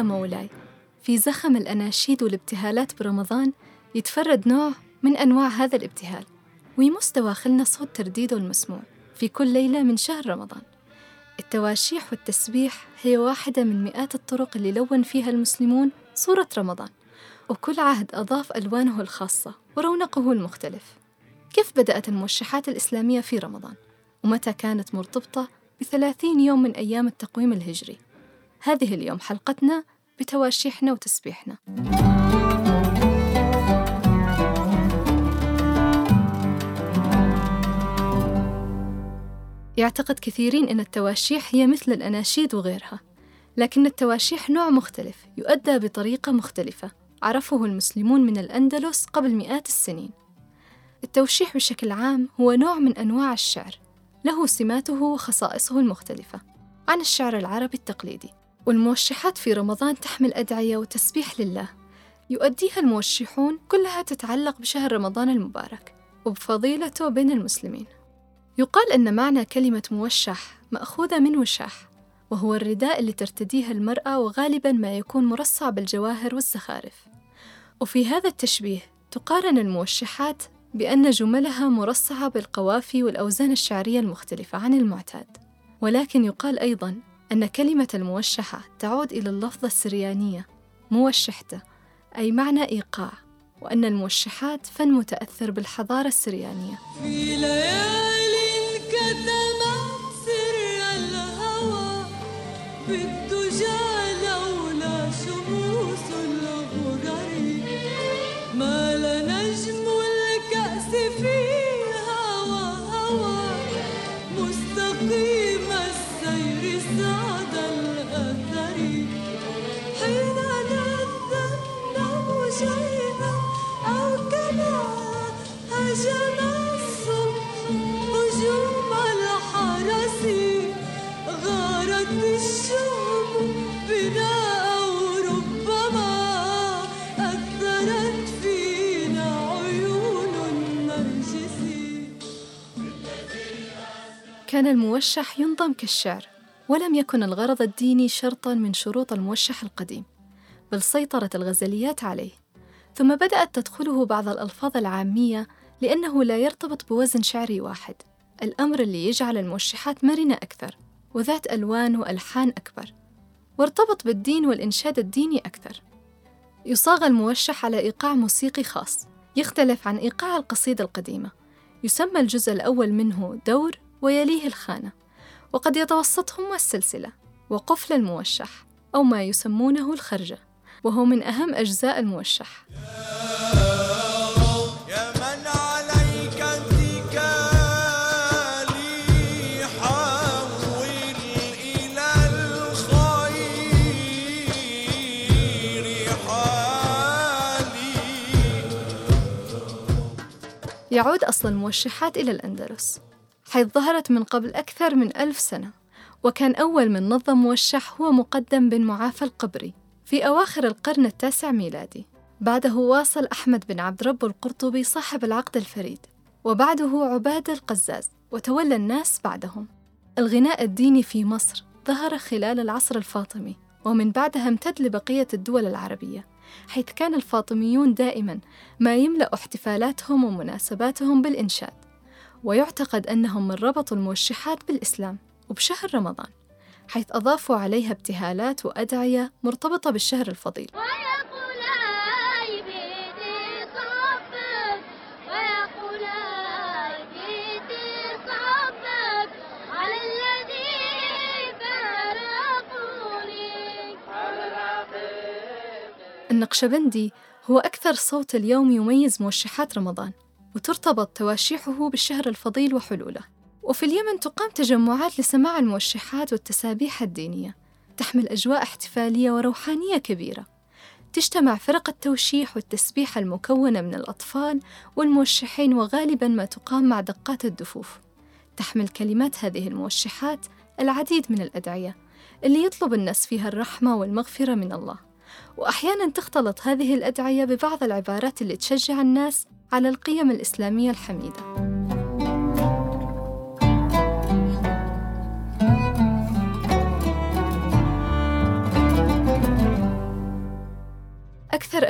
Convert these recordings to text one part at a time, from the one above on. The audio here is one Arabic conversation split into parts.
يا مولاي في زخم الأناشيد والابتهالات برمضان يتفرد نوع من أنواع هذا الابتهال ويمس دواخلنا صوت ترديده المسموع في كل ليلة من شهر رمضان. التواشيح والتسبيح هي واحدة من مئات الطرق اللي لون فيها المسلمون صورة رمضان وكل عهد أضاف ألوانه الخاصة ورونقه المختلف. كيف بدأت الموشحات الإسلامية في رمضان؟ ومتى كانت مرتبطة بثلاثين يوم من أيام التقويم الهجري؟ هذه اليوم حلقتنا بتواشيحنا وتسبيحنا. يعتقد كثيرين أن التواشيح هي مثل الأناشيد وغيرها لكن التواشيح نوع مختلف يؤدى بطريقة مختلفة عرفه المسلمون من الأندلس قبل مئات السنين. التوشيح بشكل عام هو نوع من أنواع الشعر له سماته وخصائصه المختلفة. عن الشعر العربي التقليدي والموشحات في رمضان تحمل أدعية وتسبيح لله. يؤديها الموشحون كلها تتعلق بشهر رمضان المبارك وبفضيلته بين المسلمين. يقال أن معنى كلمة موشح مأخوذة من وشاح وهو الرداء اللي ترتديه المرأة وغالبا ما يكون مرصع بالجواهر والزخارف. وفي هذا التشبيه تقارن الموشحات بأن جملها مرصعة بالقوافي والأوزان الشعرية المختلفة عن المعتاد. ولكن يقال أيضا أن كلمة الموشحة تعود إلى اللفظة السريانية موشحتة أي معنى إيقاع وأن الموشحات فن متأثر بالحضارة السريانية. في ليالي كتمت سر الهوى كان الموشح ينظم كالشعر ولم يكن الغرض الديني شرطا من شروط الموشح القديم بل سيطرت الغزليات عليه. ثم بدأت تدخله بعض الألفاظ العامية لأنه لا يرتبط بوزن شعري واحد الأمر اللي يجعل الموشحات مرنة أكثر. وذات ألوان وألحان أكبر وارتبط بالدين والإنشاد الديني أكثر. يصاغ الموشح على إيقاع موسيقي خاص يختلف عن إيقاع القصيدة القديمة. يسمى الجزء الأول منه دور ويليه الخانة وقد يتوسطهم السلسلة وقفل الموشح أو ما يسمونه الخرجة وهو من أهم أجزاء الموشح. يعود أصل الموشحات إلى الأندلس حيث ظهرت من قبل أكثر من ألف سنة وكان أول من نظم موشح هو مقدم بن معافى القبري في أواخر القرن التاسع ميلادي. بعده واصل أحمد بن عبد رب القرطبي صاحب العقد الفريد وبعده عبادة القزاز وتولى الناس بعدهم. الغناء الديني في مصر ظهر خلال العصر الفاطمي ومن بعدها امتد لبقية الدول العربية. حيث كان الفاطميون دائما ما يملأ احتفالاتهم ومناسباتهم بالإنشاد ويعتقد أنهم من ربطوا الموشحات بالإسلام وبشهر رمضان حيث أضافوا عليها ابتهالات وأدعية مرتبطة بالشهر الفضيل. النقشبندي هو أكثر صوت اليوم يميز موشحات رمضان وترتبط تواشيحه بالشهر الفضيل وحلوله. وفي اليمن تقام تجمعات لسماع الموشحات والتسابيح الدينية تحمل أجواء احتفالية وروحانية كبيرة. تجتمع فرق التوشيح والتسبيح المكونة من الأطفال والموشحين وغالبا ما تقام مع دقات الدفوف. تحمل كلمات هذه الموشحات العديد من الأدعية اللي يطلب الناس فيها الرحمة والمغفرة من الله. وأحيانا تختلط هذه الأدعية ببعض العبارات اللي تشجع الناس على القيم الإسلامية الحميدة.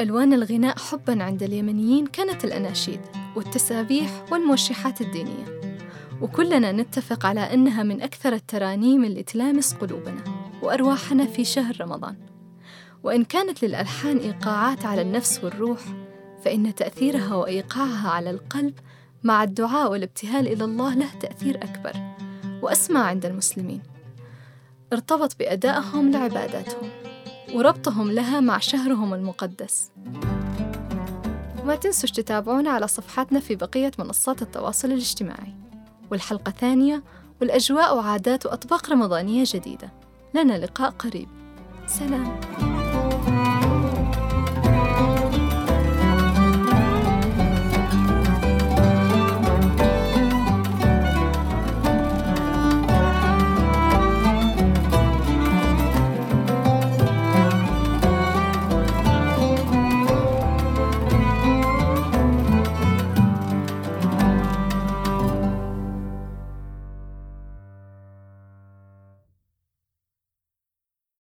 ألوان الغناء حباً عند اليمنيين كانت الأناشيد والتسابيح والموشحات الدينية. وكلنا نتفق على أنها من أكثر الترانيم اللي تلامس قلوبنا وأرواحنا في شهر رمضان. وإن كانت للألحان إيقاعات على النفس والروح فإن تأثيرها وإيقاعها على القلب مع الدعاء والابتهال إلى الله له تأثير أكبر. وأسمى عند المسلمين. ارتبط بأدائهم لعباداتهم وربطهم لها مع شهرهم المقدس. وما تنسوش تتابعونا على صفحاتنا في بقية منصات التواصل الاجتماعي. والحلقة ثانية والأجواء وعادات وأطباق رمضانية جديدة. لنا لقاء قريب. سلام.